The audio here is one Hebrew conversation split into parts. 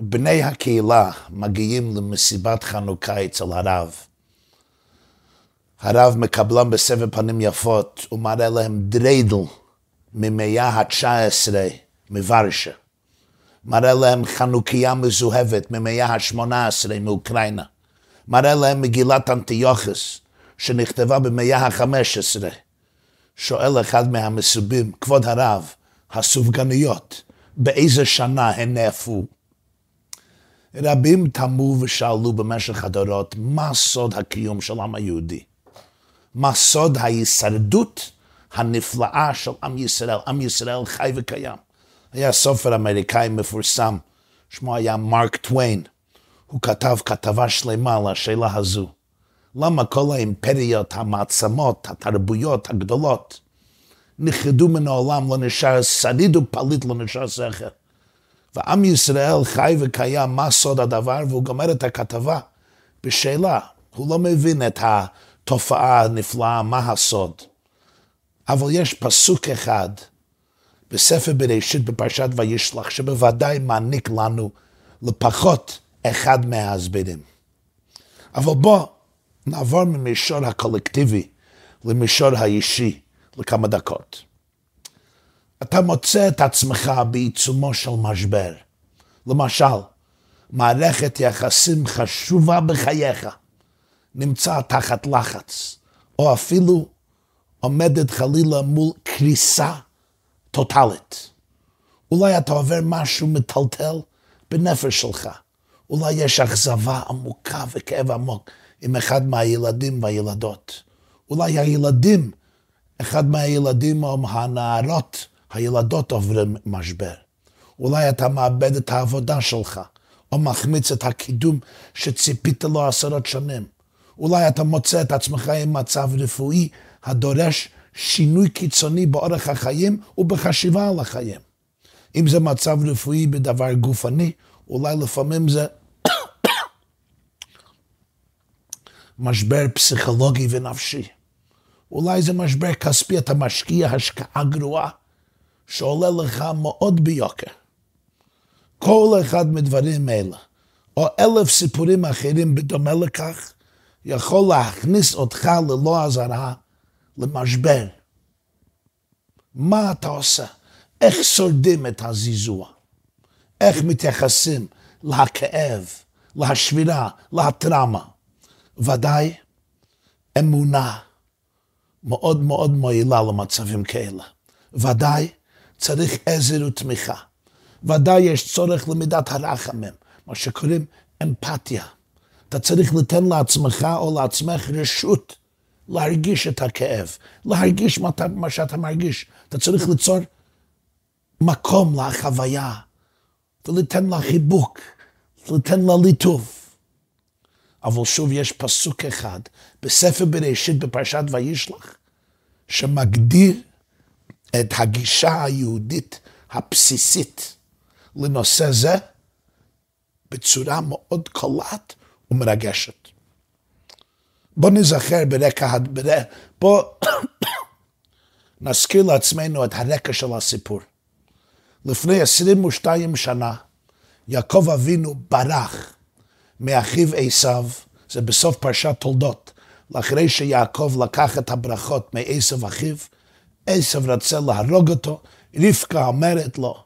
בני הקהילה מגיעים למסיבת חנוכה אצל הרב. הרב מקבלם בסבר פנים יפות ומראה להם דריידל ממאה ה-19 מוורשה. מראה להם חנוכיה מזוהבת ממאה ה-18 מאוקראינה. מראה להם מגילת אנטיוכוס שנכתבה במאה ה-15. שואל אחד מהמסובים, כבוד הרב, הסופגניות, באיזה שנה הן נאפו? רבים תמו ושאלו במשך הדורות, מה סוד הקיום של העם היהודי? מה סוד ההישרדות הנפלאה של עם ישראל? עם ישראל חי וקיים. היה סופר אמריקאי מפורסם, שמו היה מרק טוויין. הוא כתב כתבה שלמה על השאלה הזו. למה כל האימפריות, המעצמות, התרבויות הגדולות, נכחדו מן העולם, לא נשאר שריד ופליט, לא נשאר זכר. ועם ישראל חי וקיים, מה סוד הדבר? והוא גומר את הכתבה בשאלה. הוא לא מבין את התופעה הנפלאה, מה הסוד. אבל יש פסוק אחד בספר בראשית בפרשת וישלח, שבוודאי מעניק לנו לפחות אחד מההסברים. אבל בוא נעבור ממישור הקולקטיבי למישור האישי לכמה דקות. אתה מוצא את עצמך בעיצומו של משבר. למשל, מערכת יחסים חשובה בחייך נמצא תחת לחץ, או אפילו עומדת חלילה מול קריסה טוטאלית. אולי אתה עובר משהו מטלטל בנפש שלך. אולי יש אכזבה עמוקה וכאב עמוק עם אחד מהילדים והילדות. אולי הילדים, אחד מהילדים או הנערות, הילדות עוברים משבר. אולי אתה מאבד את העבודה שלך, או מחמיץ את הקידום שציפית לו עשרות שנים. אולי אתה מוצא את עצמך עם מצב רפואי הדורש שינוי קיצוני באורח החיים ובחשיבה על החיים. אם זה מצב רפואי בדבר גופני, אולי לפעמים זה משבר פסיכולוגי ונפשי. אולי זה משבר כספי, אתה משקיע השקעה גרועה שעולה לך מאוד ביוקר. כל אחד מדברים אלה, או אלף סיפורים אחרים בדומה לכך, יכול להכניס אותך ללא אזהרה למשבר. מה אתה עושה? איך שורדים את הזיזוע? איך מתייחסים לכאב, להשבירה, לטראומה? ודאי אמונה מאוד מאוד מועילה למצבים כאלה. ודאי צריך עזר ותמיכה. ודאי יש צורך למידת הרחמים, מה שקוראים אמפתיה. אתה צריך לתת לעצמך או לעצמך רשות להרגיש את הכאב, להרגיש מה, מה שאתה מרגיש. אתה צריך ליצור מקום לחוויה, וליתן לה חיבוק, ליתן לה ליטוף. אבל שוב, יש פסוק אחד בספר בראשית בפרשת וישלח, שמגדיר את הגישה היהודית הבסיסית לנושא זה בצורה מאוד קולעת ומרגשת. בוא נזכר ברקע, בוא נזכיר לעצמנו את הרקע של הסיפור. לפני 22 שנה, יעקב אבינו ברח מאחיו עשיו, זה בסוף פרשת תולדות, לאחרי שיעקב לקח את הברכות מעשו אחיו, עשו רצה להרוג אותו, רבקה אומרת לו,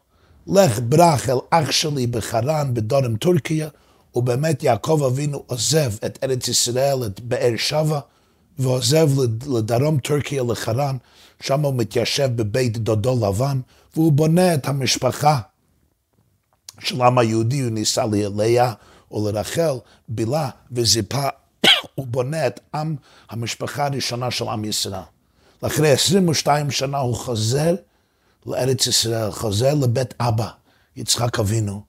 לך ברח אל אח שלי בחרן בדרום טורקיה, ובאמת יעקב אבינו עוזב את ארץ ישראל, את באר שבע, ועוזב לדרום טורקיה, לחרן, שם הוא מתיישב בבית דודו לבן, והוא בונה את המשפחה של העם היהודי, הוא ניסה ללאה או לרחל, בילה וזיפה, הוא בונה את עם המשפחה הראשונה של עם ישראל. לאחרי 22 שנה הוא חוזר לארץ ישראל, חוזר לבית אבא, יצחק אבינו.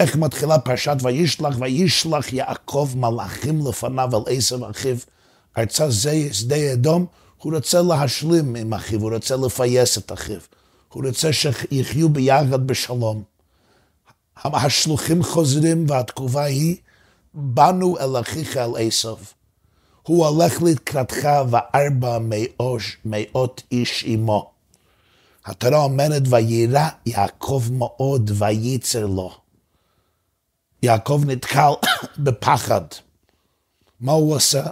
איך מתחילה פרשת וישלח, וישלח יעקב מלאכים לפניו על עשר אחיו, ארצה זה שדה אדום, הוא רוצה להשלים עם אחיו, הוא רוצה לפייס את אחיו, הוא רוצה שיחיו ביחד בשלום. השלוחים חוזרים והתגובה היא, באנו אל אחיך אל עשב. הוא הולך לקראתך וארבע מאות איש עמו. התורה אומרת, וירא יעקב מאוד וייצר לו. יעקב נתקל בפחד. מה הוא עושה?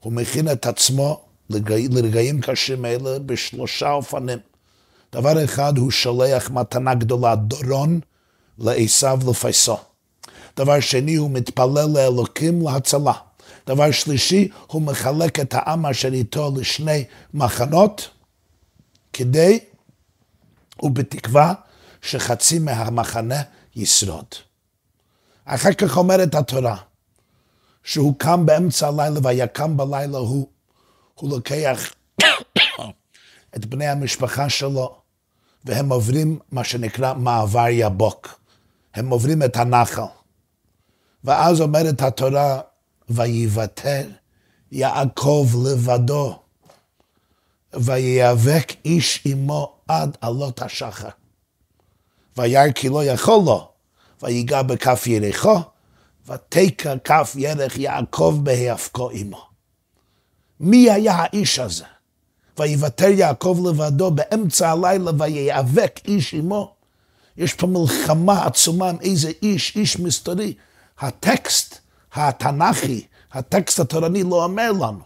הוא מכין את עצמו לרגעים קשים אלה בשלושה אופנים. דבר אחד, הוא שולח מתנה גדולה, דורון, לעשו לפייסו. דבר שני, הוא מתפלל לאלוקים להצלה. דבר שלישי, הוא מחלק את העם אשר איתו לשני מחנות, כדי, ובתקווה, שחצי מהמחנה ישרוד. אחר כך אומרת התורה, שהוא קם באמצע הלילה ויקם בלילה הוא, הוא לוקח את בני המשפחה שלו, והם עוברים מה שנקרא מעבר יבוק. הם עוברים את הנחל. ואז אומרת התורה, ויוותר יעקב לבדו, ויאבק איש עמו עד עלות השחר. וירא כי לא יכול לו, ויגע בכף ירחו, ותקע כף ירך יעקב בהיאבקו עמו. מי היה האיש הזה? ויוותר יעקב לבדו באמצע הלילה ויאבק איש עמו. יש פה מלחמה עצומה עם איזה איש, איש מסתורי. הטקסט התנ"כי, הטקסט התורני לא אומר לנו.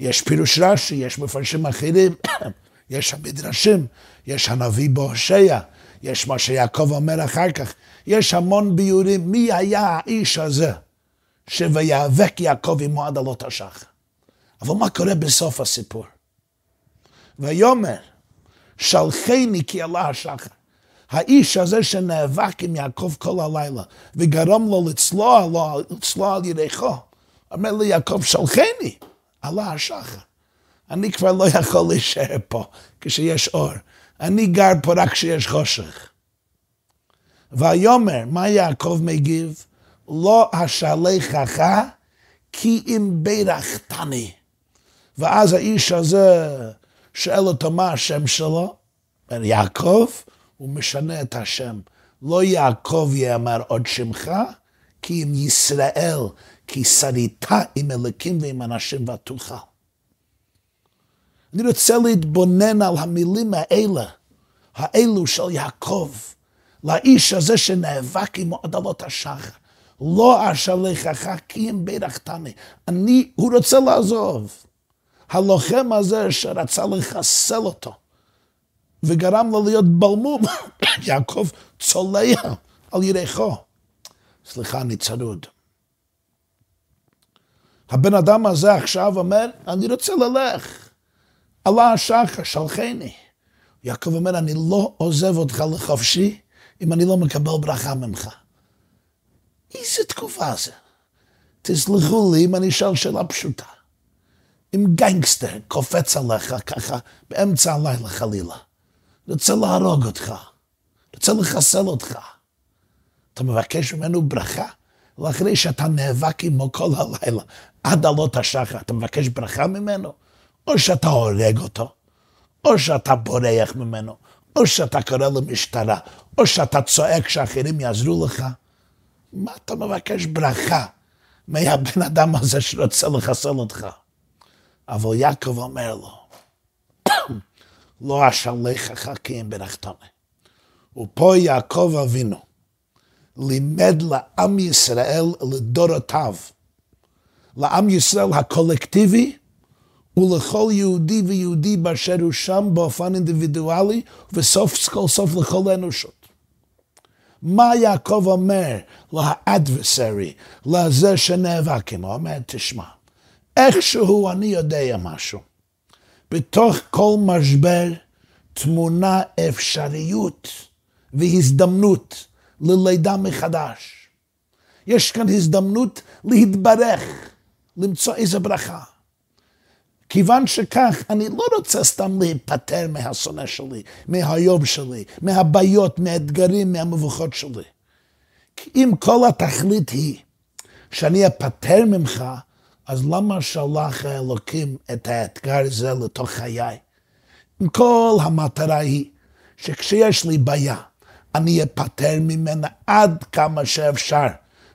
יש פירוש רש"י, יש מפרשים אחרים, יש המדרשים, יש הנביא בהושע, יש מה שיעקב אומר אחר כך, יש המון ביורים, מי היה האיש הזה שויאבק יעקב עמו עד עלות השחר. אבל מה קורה בסוף הסיפור? ויאמר, שלחני כי עלה השחר. האיש הזה שנאבק עם יעקב כל הלילה, וגרם לו לצלוע, לו, לצלוע על ידיכו, אומר לי יעקב, שלחני, עלה השחר. אני כבר לא יכול להישאר פה כשיש אור. אני גר פה רק כשיש חושך. ויאמר, מה יעקב מגיב? לא אשלחך כי אם ברכתני. ואז האיש הזה שואל אותו מה השם שלו, אומר יעקב, הוא משנה את השם. לא יעקב יאמר עוד שמך, כי אם ישראל, כי שרית עם אלוקים ועם אנשים ותוכל. אני רוצה להתבונן על המילים האלה, האלו של יעקב, לאיש הזה שנאבק עם עדלות השחר. לא אשלחך כי אם ברכתני. אני, הוא רוצה לעזוב. הלוחם הזה שרצה לחסל אותו, וגרם לו להיות בלמום, יעקב צולע על ידיכו. סליחה, אני צרוד. הבן אדם הזה עכשיו אומר, אני רוצה ללך. עלה השחר, שלחני. יעקב אומר, אני לא עוזב אותך לחופשי אם אני לא מקבל ברכה ממך. איזה תקופה זה? תסלחו לי אם אני אשאל שאלה פשוטה. אם גנגסטר קופץ עליך ככה באמצע הלילה חלילה, רוצה להרוג אותך, רוצה לחסל אותך, אתה מבקש ממנו ברכה? ואחרי שאתה נאבק עמו כל הלילה, עד עלות השחר, אתה מבקש ברכה ממנו? או שאתה הורג אותו, או שאתה בורח ממנו, או שאתה קורא למשטרה, או שאתה צועק שאחרים יעזרו לך. מה אתה מבקש ברכה מהבן אדם הזה שרוצה לחסל אותך? אבל יעקב אומר לו, לא אשלחך כי אם ברכתני. ופה יעקב אבינו לימד לעם ישראל לדורותיו, לעם ישראל הקולקטיבי ולכל יהודי ויהודי באשר הוא שם באופן אינדיבידואלי וסוף כל סוף לכל האנושות. מה יעקב אומר לאדברסרי, לזה שנאבק עמו? הוא אומר, תשמע, איכשהו אני יודע משהו. בתוך כל משבר תמונה אפשריות והזדמנות ללידה מחדש. יש כאן הזדמנות להתברך, למצוא איזה ברכה. כיוון שכך, אני לא רוצה סתם להיפטר מהשונא שלי, מהיוב שלי, מהבעיות, מהאתגרים, מהמבוכות שלי. כי אם כל התכלית היא שאני אפטר ממך, אז למה שלח האלוקים את האתגר הזה לתוך חיי? כל המטרה היא שכשיש לי בעיה, אני אפטר ממנה עד כמה שאפשר,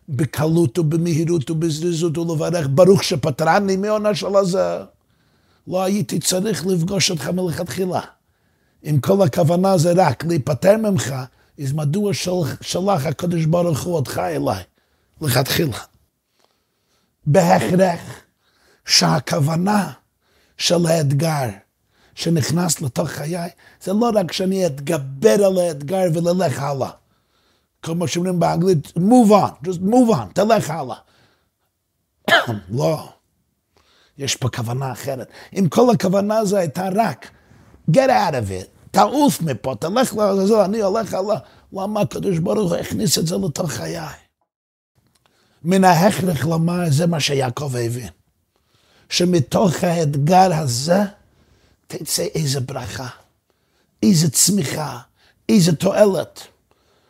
בקלות ובמהירות ובזריזות ולברך, ברוך שפטרני מעונה של הזה. לא הייתי צריך לפגוש אותך מלכתחילה. אם כל הכוונה זה רק להיפטר ממך, is מדוע של- שלח הקדוש ברוך הוא אותך אליי, לכתחילה. בהכרח שהכוונה של האתגר שנכנס לתוך חיי, זה לא רק שאני אתגבר על האתגר וללך הלאה. כמו שאומרים באנגלית, move on, just move on, תלך הלאה. לא. יש פה כוונה אחרת. אם כל הכוונה הזו הייתה רק, get out of it, תעוף מפה, תלך לעזור, אני הולך הלאה. למה הקדוש ברוך הוא הכניס את זה לתוך חיי? מן ההכרח לומר, זה מה שיעקב הבין. שמתוך האתגר הזה תצא איזה ברכה, איזה צמיחה, איזה תועלת.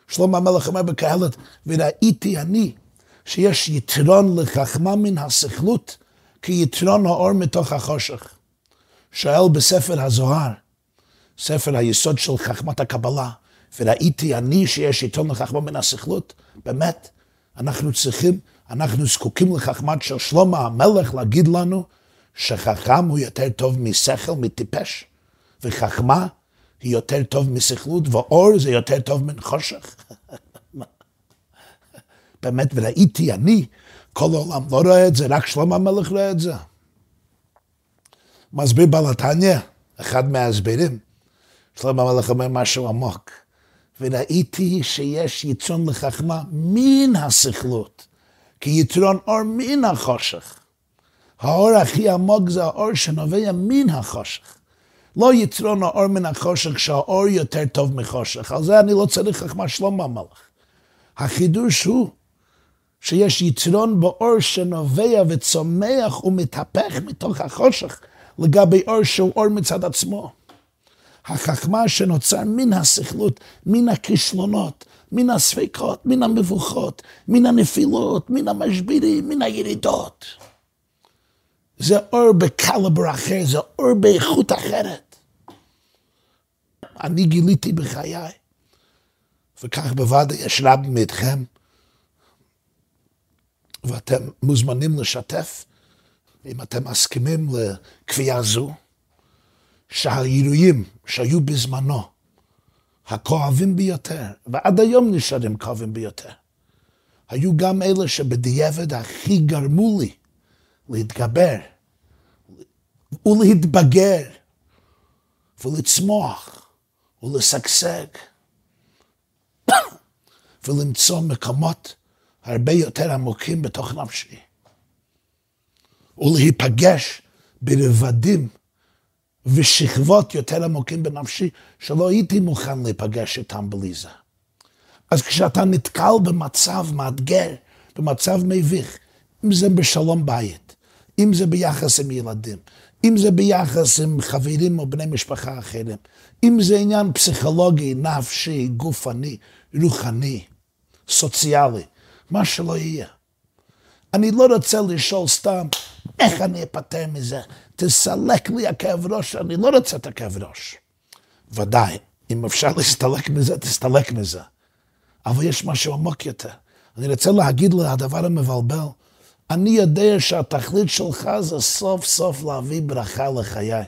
שלמה המלך אומר בקהלת, וראיתי אני שיש יתרון לחכמה מן הסכלות, כיתרון האור מתוך החושך. שואל בספר הזוהר, ספר היסוד של חכמת הקבלה, וראיתי אני שיש יתרון לחכמה מן הסכלות, באמת, אנחנו צריכים, אנחנו זקוקים לחכמת של שלמה המלך להגיד לנו שחכם הוא יותר טוב משכל, מטיפש, וחכמה היא יותר טוב מסכלות, ואור זה יותר טוב מן חושך. באמת, וראיתי אני, כל העולם לא רואה את זה, רק שלמה המלך רואה את זה. מסביר בעל אחד מההסברים, שלמה המלך אומר משהו עמוק. וראיתי שיש יתרון לחכמה מן הסכלות, כי יתרון אור מן החושך. האור הכי עמוק זה האור שנובע מן החושך. לא יתרון האור מן החושך, שהאור יותר טוב מחושך. על זה אני לא צריך חכמה שלמה המלך. החידוש הוא שיש יתרון באור שנובע וצומח ומתהפך מתוך החושך לגבי אור שהוא אור מצד עצמו. החכמה שנוצר מן הסכלות, מן הכישלונות, מן הספקות, מן המבוכות, מן הנפילות, מן המשברים, מן הירידות. זה אור בקליבר אחר, זה אור באיכות אחרת. אני גיליתי בחיי, וכך בוודאי יש רבים מאיתכם, ואתם מוזמנים לשתף, אם אתם מסכימים לקביעה זו, שהאירועים שהיו בזמנו, הכואבים ביותר, ועד היום נשארים כואבים ביותר, היו גם אלה שבדיעבד הכי גרמו לי להתגבר ולהתבגר ולצמוח ולשגשג ולמצוא מקומות הרבה יותר עמוקים בתוך נפשי ולהיפגש ברבדים ושכבות יותר עמוקים בנפשי שלא הייתי מוכן להיפגש איתם בלי זה. אז כשאתה נתקל במצב מאתגר, במצב מביך, אם זה בשלום בית, אם זה ביחס עם ילדים, אם זה ביחס עם חברים או בני משפחה אחרים, אם זה עניין פסיכולוגי, נפשי, גופני, רוחני, סוציאלי, מה שלא יהיה. אני לא רוצה לשאול סתם, איך אני אפטר מזה? תסלק לי הכאב ראש, אני לא רוצה את הכאב ראש. ודאי, אם אפשר להסתלק מזה, תסתלק מזה. אבל יש משהו עמוק יותר. אני רוצה להגיד לדבר המבלבל, אני יודע שהתכלית שלך זה סוף סוף להביא ברכה לחיי.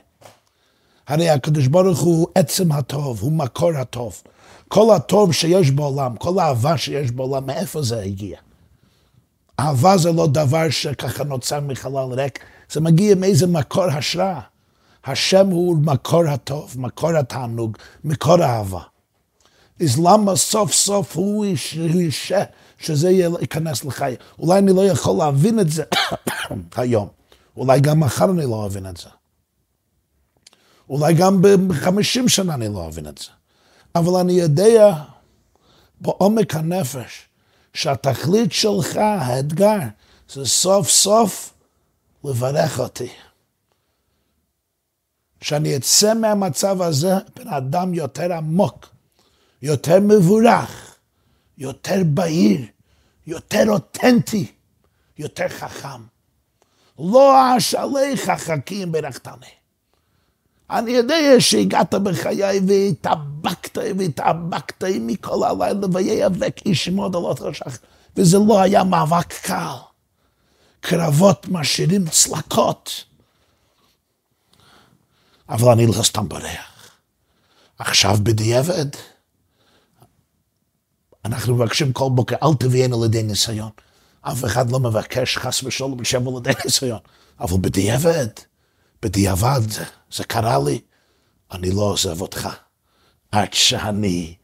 הרי הקדוש ברוך הוא עצם הטוב, הוא מקור הטוב. כל הטוב שיש בעולם, כל האהבה שיש בעולם, מאיפה זה הגיע? אהבה זה לא דבר שככה נוצר מחלל ריק, זה מגיע מאיזה מקור השראה. השם הוא מקור הטוב, מקור התענוג, מקור האהבה. אז למה סוף סוף הוא אישה שזה ייכנס לחיי? אולי אני לא יכול להבין את זה היום, אולי גם מחר אני לא אבין את זה. אולי גם בחמישים שנה אני לא אבין את זה. אבל אני יודע בעומק הנפש שהתכלית שלך, האתגר, זה סוף סוף לברך אותי. שאני אצא מהמצב הזה בן אדם יותר עמוק, יותר מבורך, יותר בהיר, יותר אותנטי, יותר חכם. לא אשליך חכים ברכתני. אני יודע שהגעת בחיי והתאבקת והתאבקת מכל הלילה ויאבק איש מאוד על אותו שחר. וזה לא היה מאבק קל. קרבות משאירים צלקות. אבל אני לא סתם בורח. עכשיו בדיעבד, אנחנו מבקשים כל בוקר, אל תביאנו לידי ניסיון. אף אחד לא מבקש חס ושלום לשבת לידי ניסיון. אבל בדיעבד, בדיעבד, זה קרה לי, אני לא עוזב אותך. עד שאני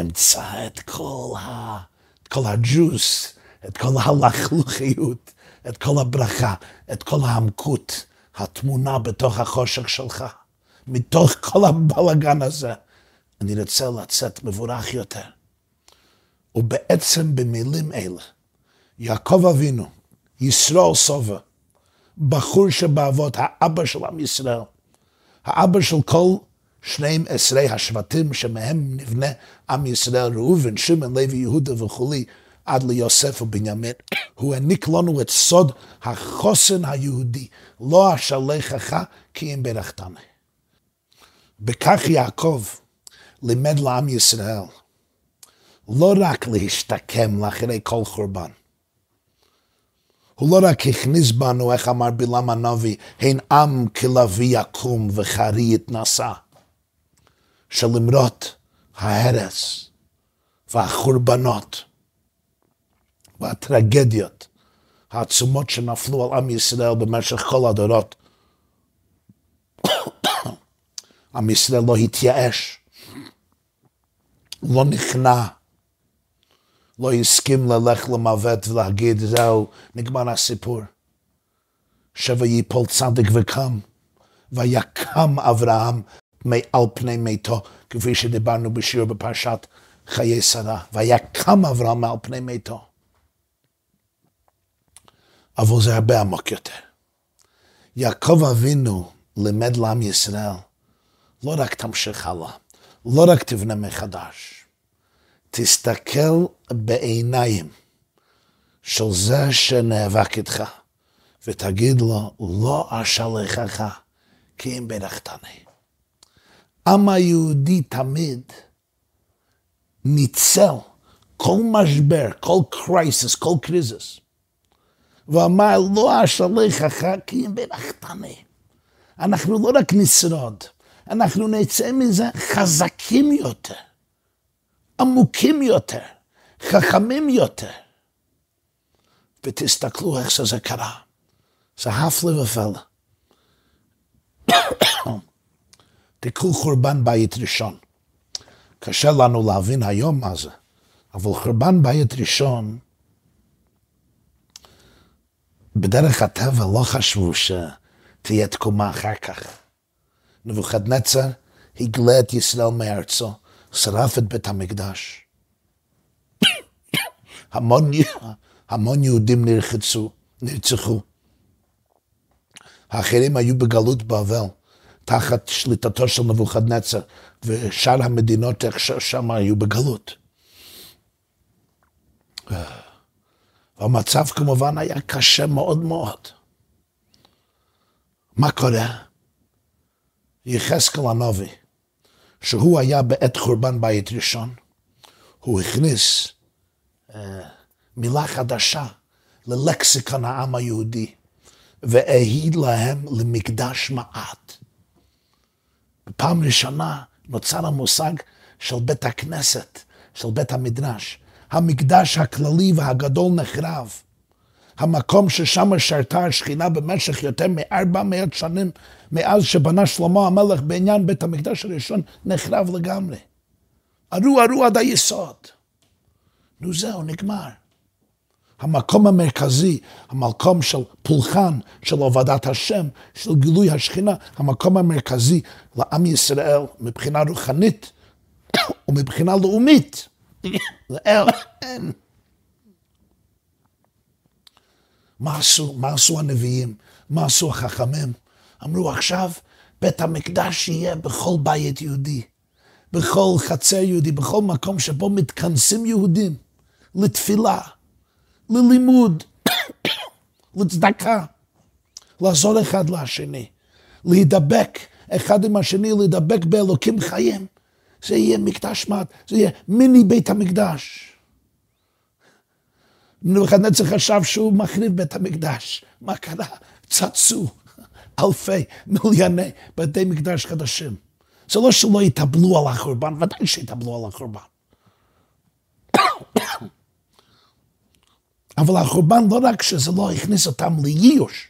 אמצא את כל, ה, את כל הג'וס, את כל הלכלוכיות, את כל הברכה, את כל העמקות, התמונה בתוך החושך שלך. מתוך כל הבלאגן הזה, אני רוצה לצאת מבורך יותר. ובעצם במילים אלה, יעקב אבינו, ישראל סובה, בחור שבאבות, האבא של עם ישראל, האבא של כל 12 השבטים שמהם נבנה עם ישראל, ראובן, שמעון, לוי, יהודה וכולי, עד ליוסף ובנימין. הוא העניק לנו את סוד החוסן היהודי, לא אשלחך כי אם ברכתני. בכך יעקב לימד לעם ישראל לא רק להשתקם לאחרי כל חורבן. הוא לא רק הכניס בנו, איך אמר בלעם הנביא, הן עם כלביא יקום וחרי יתנשא. שלמרות ההרס והחורבנות והטרגדיות העצומות שנפלו על עם ישראל במשך כל הדורות, עם ישראל לא התייאש, לא נכנע, לא הסכים ללך למוות ולהגיד, זהו, נגמר הסיפור. שבע ייפול צדיק וקם, ויקם אברהם מעל פני מתו, כפי שדיברנו בשיעור בפרשת חיי שרה, ויקם אברהם מעל פני מתו. אבל זה הרבה עמוק יותר. יעקב אבינו לימד לעם ישראל, לא רק תמשיך הלאה, לא רק תבנה מחדש, תסתכל בעיניים של זה שנאבק איתך, ותגיד לו, לא אשלחך כי אם ברכתני. עם היהודי תמיד ניצל כל משבר, כל קרייסס, כל קריזס, ואמר, לא כי אם ברכתני. אנחנו לא רק נשרוד, אנחנו נצא מזה חזקים יותר, עמוקים יותר, חכמים יותר. ותסתכלו איך שזה קרה. זה הפלא ופלא. תקחו חורבן בית ראשון. קשה לנו להבין היום מה זה, אבל חורבן בית ראשון, בדרך הטבע לא חשבו שתהיה תקומה אחר כך. נבוכדנצר הגלה את ישראל מארצו, שרף את בית המקדש. המון, המון יהודים נרחצו, נרצחו. האחרים היו בגלות בבל, תחת שליטתו של נבוכדנצר, ושאר המדינות שם היו בגלות. והמצב כמובן היה קשה מאוד מאוד. מה קורה? יחזקאל הנביא, שהוא היה בעת חורבן בית ראשון, הוא הכניס אה, מילה חדשה ללקסיקון העם היהודי, והעיד להם למקדש מעט. בפעם ראשונה נוצר המושג של בית הכנסת, של בית המדרש. המקדש הכללי והגדול נחרב. המקום ששם שרתה השכינה במשך יותר מארבע מאות שנים מאז שבנה שלמה המלך בעניין בית המקדש הראשון נחרב לגמרי. ארו ארו עד היסוד. נו זהו, נגמר. המקום המרכזי, המקום של פולחן, של עבודת השם, של גילוי השכינה, המקום המרכזי לעם ישראל מבחינה רוחנית ומבחינה לאומית. לאל אין. מה עשו? מה עשו הנביאים? מה עשו החכמים? אמרו עכשיו בית המקדש יהיה בכל בית יהודי, בכל חצר יהודי, בכל מקום שבו מתכנסים יהודים לתפילה, ללימוד, לצדקה, לעזור אחד לשני, להידבק אחד עם השני, להידבק באלוקים חיים. זה יהיה מקדש מעט, זה יהיה מיני בית המקדש. נבוכדנצר חשב שהוא מחריב בית המקדש. מה קרה? צצו אלפי, מיליוני בתי מקדש חדשים. זה לא שלא יתאבלו על החורבן, ודאי שיתאבלו על החורבן. אבל החורבן לא רק שזה לא הכניס אותם לאיוש,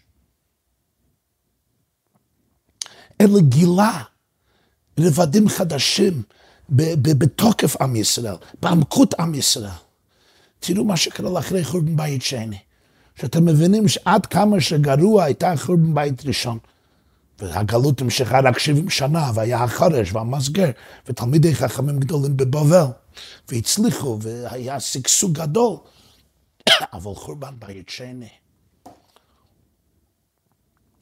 אלא גילה רבדים חדשים בתוקף עם ישראל, בעמקות עם ישראל. תראו מה שקרה לאחרי חורבן בית שני. שאתם מבינים שעד כמה שגרוע הייתה חורבן בית ראשון. והגלות המשכה רק 70 שנה, והיה החרש והמסגר, ותלמידי חכמים גדולים בבבל, והצליחו, והיה שגשוג גדול. אבל חורבן בית שני,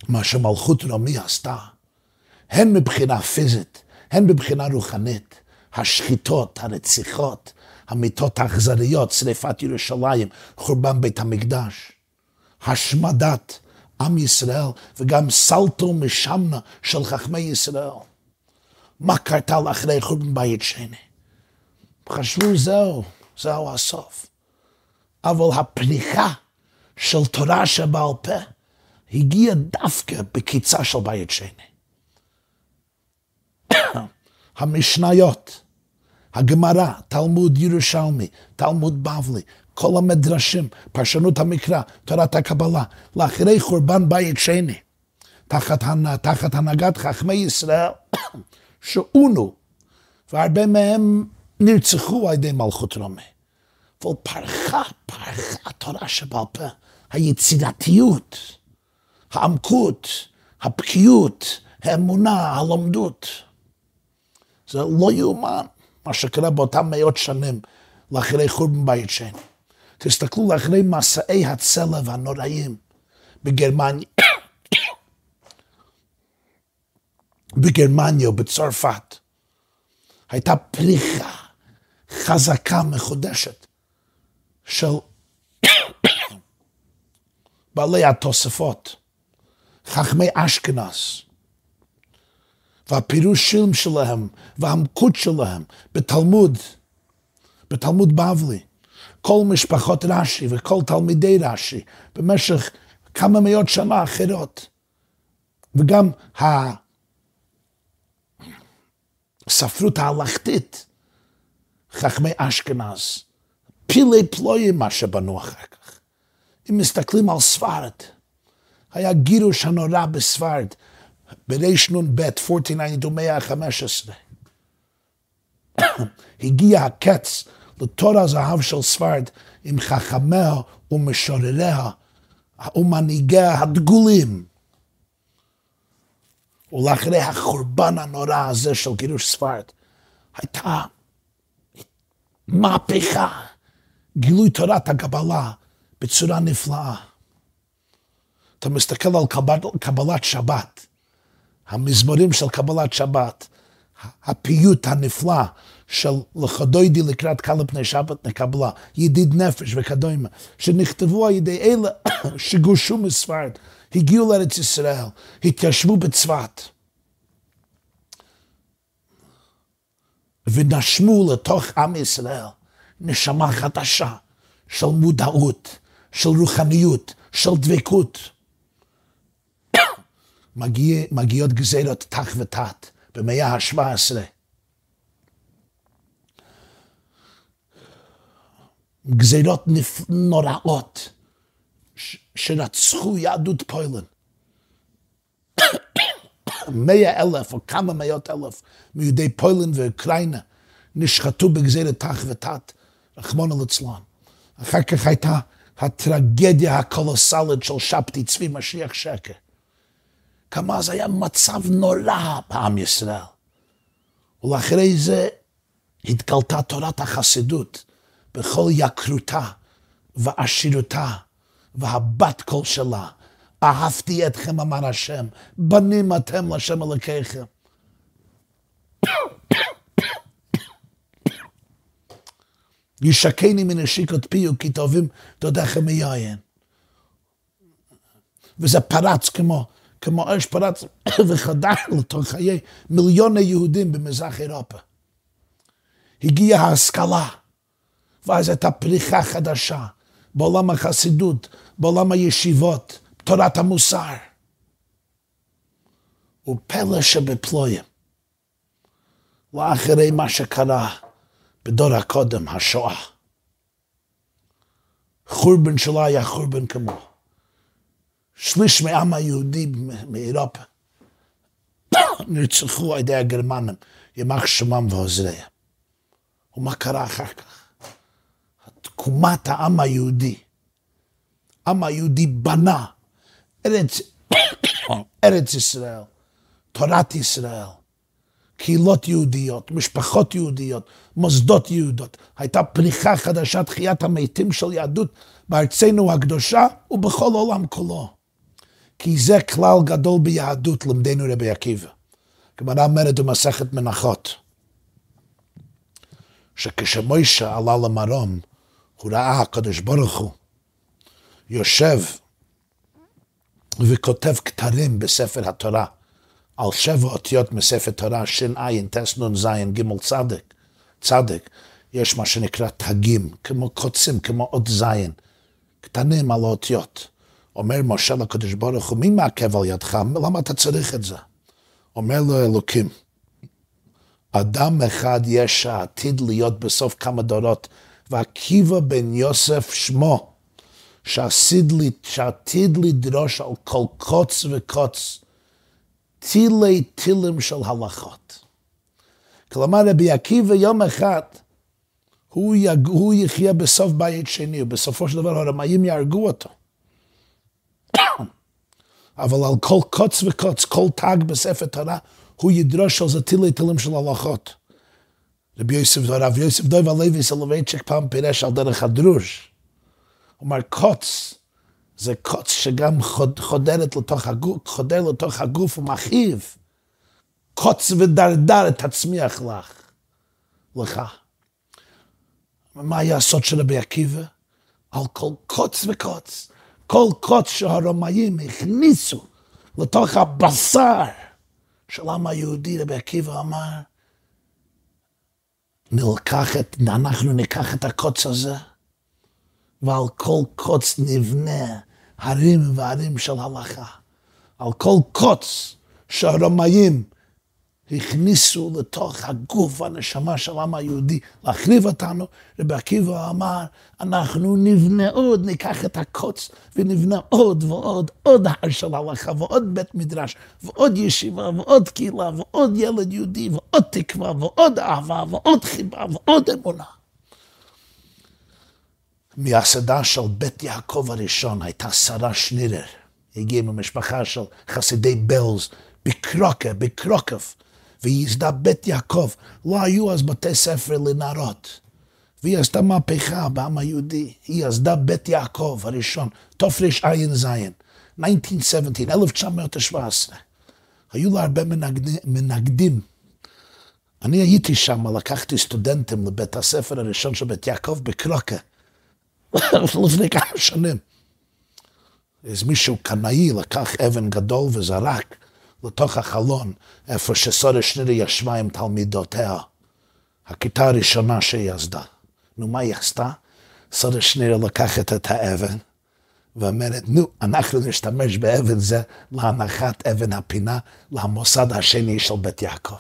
מה שמלכות רומי עשתה, הן מבחינה פיזית, הן מבחינה רוחנית, השחיטות, הרציחות, המיטות האכזריות, שריפת ירושלים, חורבן בית המקדש, השמדת עם ישראל וגם סלטו משמנה של חכמי ישראל. מה קרתה לאחרי חורבן בית שני? חשבו זהו, זהו הסוף. אבל הפריחה של תורה שבעל פה הגיעה דווקא בקיצה של בית שני. המשניות, הגמרא, תלמוד ירושלמי, תלמוד בבלי, כל המדרשים, פרשנות המקרא, תורת הקבלה, לאחרי חורבן בית שני, תחת, תחת הנהגת חכמי ישראל, שאונו, והרבה מהם נרצחו על ידי מלכות רומי. אבל פרחה, פרחה התורה שבעל פה, היצירתיות, העמקות, הבקיאות, האמונה, הלומדות. זה לא יאומן מה שקרה באותם מאות שנים לאחרי חורבן בית שני. תסתכלו לאחרי מסעי הצלב הנוראים בגרמניה, בגרמניה ובצרפת. הייתה פריחה חזקה מחודשת של בעלי התוספות, חכמי אשכנז, והפירושים שלהם והעמקות שלהם בתלמוד, בתלמוד בבלי. כל משפחות רש"י וכל תלמידי רש"י במשך כמה מאות שנה אחרות. וגם הספרות ההלכתית, חכמי אשכנז, פילי פלויים מה שבנו אחר כך. אם מסתכלים על ספרד, היה גירוש הנורא בספרד ברנ"ב, 1492, מאה ה-15. הגיע הקץ לתור הזהב של ספרד עם חכמיה ומשורריה ומנהיגיה הדגולים. ולאחרי החורבן הנורא הזה של גירוש ספרד, הייתה מהפכה, גילוי תורת הקבלה בצורה נפלאה. אתה מסתכל על קבלת שבת, המזמורים של קבלת שבת, הפיוט הנפלא של לכדוידי לקראת קלה פני שבת נקבלה, ידיד נפש וכדומה, שנכתבו על ידי אלה שגורשו מספרד, הגיעו לארץ ישראל, התיישבו בצפת. ונשמו לתוך עם ישראל נשמה חדשה של מודעות, של רוחניות, של דבקות. מגיע, מגיעות גזירות תח ותת במאה ה-17. גזירות נוראות שרצחו יהדות פוילן. מאה אלף או כמה מאות אלף מיהודי פוילן ואוקראינה נשחטו בגזירת תח ותת, רחמנא ליצלן. אחר כך הייתה הטרגדיה הקולוסלית של שבתי צבי משיח שקר. כמה זה היה מצב נורא בעם ישראל. ולאחרי זה התגלתה תורת החסידות בכל יקרותה ועשירותה והבת קול שלה. אהבתי אתכם, אמר השם, בנים אתם לשם אלוקיכם. ישקני מנשיקות פיו כי טובים דודיכם מיין. וזה פרץ כמו כמו אש פרץ וחדר לתוך חיי מיליוני יהודים במזרח אירופה. הגיעה ההשכלה, ואז הייתה פריחה חדשה בעולם החסידות, בעולם הישיבות, תורת המוסר. ופלא שבפלואים, לאחרי מה שקרה בדור הקודם, השואה. חורבן שלו היה חורבן כמו. שליש מעם היהודי מאירופה נרצחו על ידי הגרמנים, יימח שמם ועוזריהם. ומה קרה אחר כך? תקומת העם היהודי. העם היהודי בנה ארץ, ארץ ישראל, תורת ישראל, קהילות יהודיות, משפחות יהודיות, מוסדות יהודות. הייתה פריחה חדשה, תחיית המתים של יהדות בארצנו הקדושה ובכל עולם כולו. כי זה כלל גדול ביהדות, למדנו רבי עקיבא. גמרא אומרת במסכת מנחות, שכשמוישה עלה למרום, הוא ראה הקדוש ברוך הוא יושב וכותב כתרים בספר התורה על שבע אותיות מספר תורה, שע"ע, ט"ז, ג' צדק, צדק, יש מה שנקרא תגים, כמו קוצים, כמו אות זין, קטנים על האותיות. אומר משה לקדוש ברוך הוא, מי מעכב על ידך? למה אתה צריך את זה? אומר לו אלוקים, אדם אחד יש שעתיד להיות בסוף כמה דורות, ועקיבא בן יוסף שמו, שעתיד לדרוש על כל קוץ וקוץ, טילי טילים של הלכות. כלומר, רבי עקיבא יום אחד, הוא, יג... הוא יחיה בסוף בית שני, ובסופו של דבר הרמאים יהרגו אותו. אבל על כל קוץ וקוץ, כל תג בספר תורה, הוא ידרוש על זה טילי טילים של הלכות. רבי יוסף, הרב יוסף דויב הלוי סולובייצ'יק פעם פירש על דרך הדרוש. הוא אומר, קוץ זה קוץ שגם חוד, חודרת לתוך הגוף, חודר לתוך הגוף ומכאיב. קוץ ודרדר תצמיח לך, לך. מה היה הסוד של רבי עקיבא? על כל קוץ וקוץ. כל קוץ שהרומאים הכניסו לתוך הבשר של העם היהודי, רבי עקיבא אמר, נלקח את, אנחנו ניקח את הקוץ הזה, ועל כל קוץ נבנה הרים והרים של הלכה. על כל קוץ שהרומאים הכניסו לתוך הגוף והנשמה של העם היהודי להחריב אותנו, רבי עקיבא אמר, אנחנו נבנה עוד, ניקח את הקוץ ונבנה עוד ועוד, עוד הר של הלכה ועוד בית מדרש ועוד ישיבה ועוד קהילה ועוד ילד יהודי ועוד תקווה ועוד אהבה ועוד חיבה ועוד אמונה. מהסדה של בית יעקב הראשון הייתה שרה שנירר. הגיעה ממשפחה של חסידי בלז בקרוקה, בקרוקף. והיא ייסדה בית יעקב. לא היו אז בתי ספר לנערות. והיא עשתה מהפכה בעם היהודי. היא ייסדה בית יעקב הראשון, תרע"ז, 1917, 1917. היו לה הרבה מנגדים. מנגדים. אני הייתי שם, לקחתי סטודנטים לבית הספר הראשון של בית יעקב בקרוקה. לפני כמה שנים. איזה מישהו קנאי לקח אבן גדול וזרק לתוך החלון, איפה שסודה שנירי ישבה עם תלמידותיה. הכיתה הראשונה שהיא עשתה. נו, מה היא עשתה? סודה שנירי לקחת את האבן, ואומרת, נו, אנחנו נשתמש באבן זה להנחת אבן הפינה למוסד השני של בית יעקב.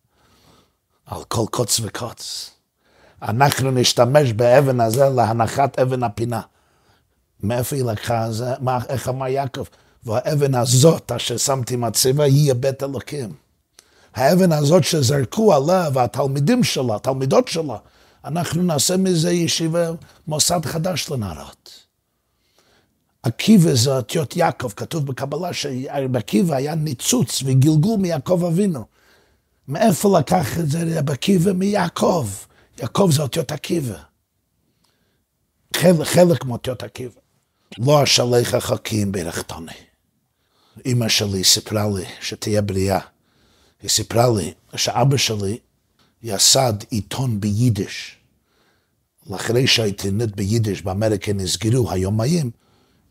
על כל קוץ וקוץ. אנחנו נשתמש באבן הזה להנחת אבן הפינה. מאיפה היא לקחה זה? מה, איך אמר יעקב? והאבן הזאת אשר שמתי מצבה היא בית אלוקים. האבן הזאת שזרקו עליה והתלמידים שלה, התלמידות שלה, אנחנו נעשה מזה ישיבה, מוסד חדש לנערות. עקיבא זה אותיות יעקב, כתוב בקבלה שעקיבא היה ניצוץ וגלגול מיעקב אבינו. מאיפה לקח את זה רבי עקיבא? מיעקב. יעקב זה אותיות עקיבא. חלק, חלק מאותיות עקיבא. לא אשליך חכים ברכתני. אמא שלי סיפרה לי שתהיה בריאה. היא סיפרה לי שאבא שלי יסד עיתון ביידיש. לאחרי שהעיתונות ביידיש באמריקה נסגרו היומיים,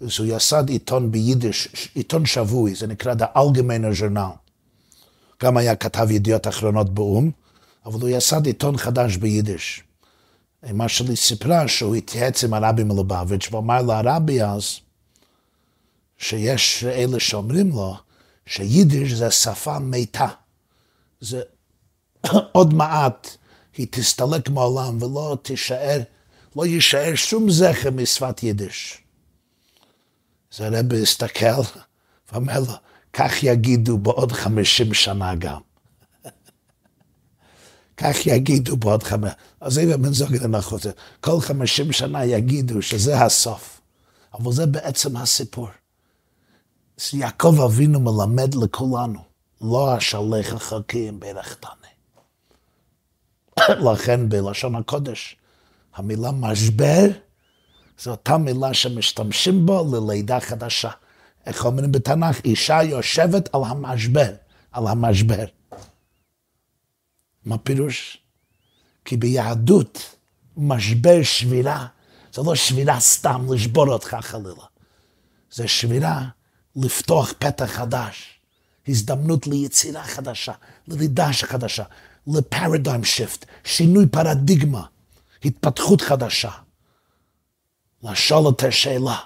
אז הוא יסד עיתון ביידיש, עיתון שבוי, זה נקרא The Allgemeiner Journal. גם היה כתב ידיעות אחרונות באו"ם, אבל הוא יסד עיתון חדש ביידיש. אמא שלי סיפרה שהוא התייעץ עם הרבי מלובביץ' ואמר לרבי אז שיש אלה שאומרים לו שיידיש זה שפה מתה. זה עוד מעט היא תסתלק מהעולם ולא תישאר, לא יישאר שום זכר משפת יידיש. אז הרב הסתכל ואומר לו, כך יגידו בעוד חמישים שנה גם. כך יגידו בעוד חמש... אז זה בן זוגן הנחות, כל חמישים שנה יגידו שזה הסוף. אבל זה בעצם הסיפור. יעקב אבינו מלמד לכולנו, לא אשלח החכים ברכתני. לכן בלשון הקודש, המילה משבר, זו אותה מילה שמשתמשים בו ללידה חדשה. איך אומרים בתנ"ך? אישה יושבת על המשבר, על המשבר. מה פירוש? כי ביהדות משבר שבירה, זה לא שבירה סתם לשבור אותך חלילה. זה שבירה לפתוח פתח חדש, הזדמנות ליצירה חדשה, ללידה חדשה, לפרדיום שיפט, שינוי פרדיגמה, התפתחות חדשה. לשאול את השאלה,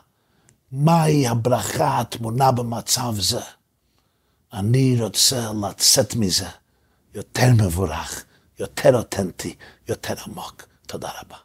מהי הברכה הטמונה במצב זה? אני רוצה לצאת מזה יותר מבורך, יותר אותנטי, יותר עמוק. תודה רבה.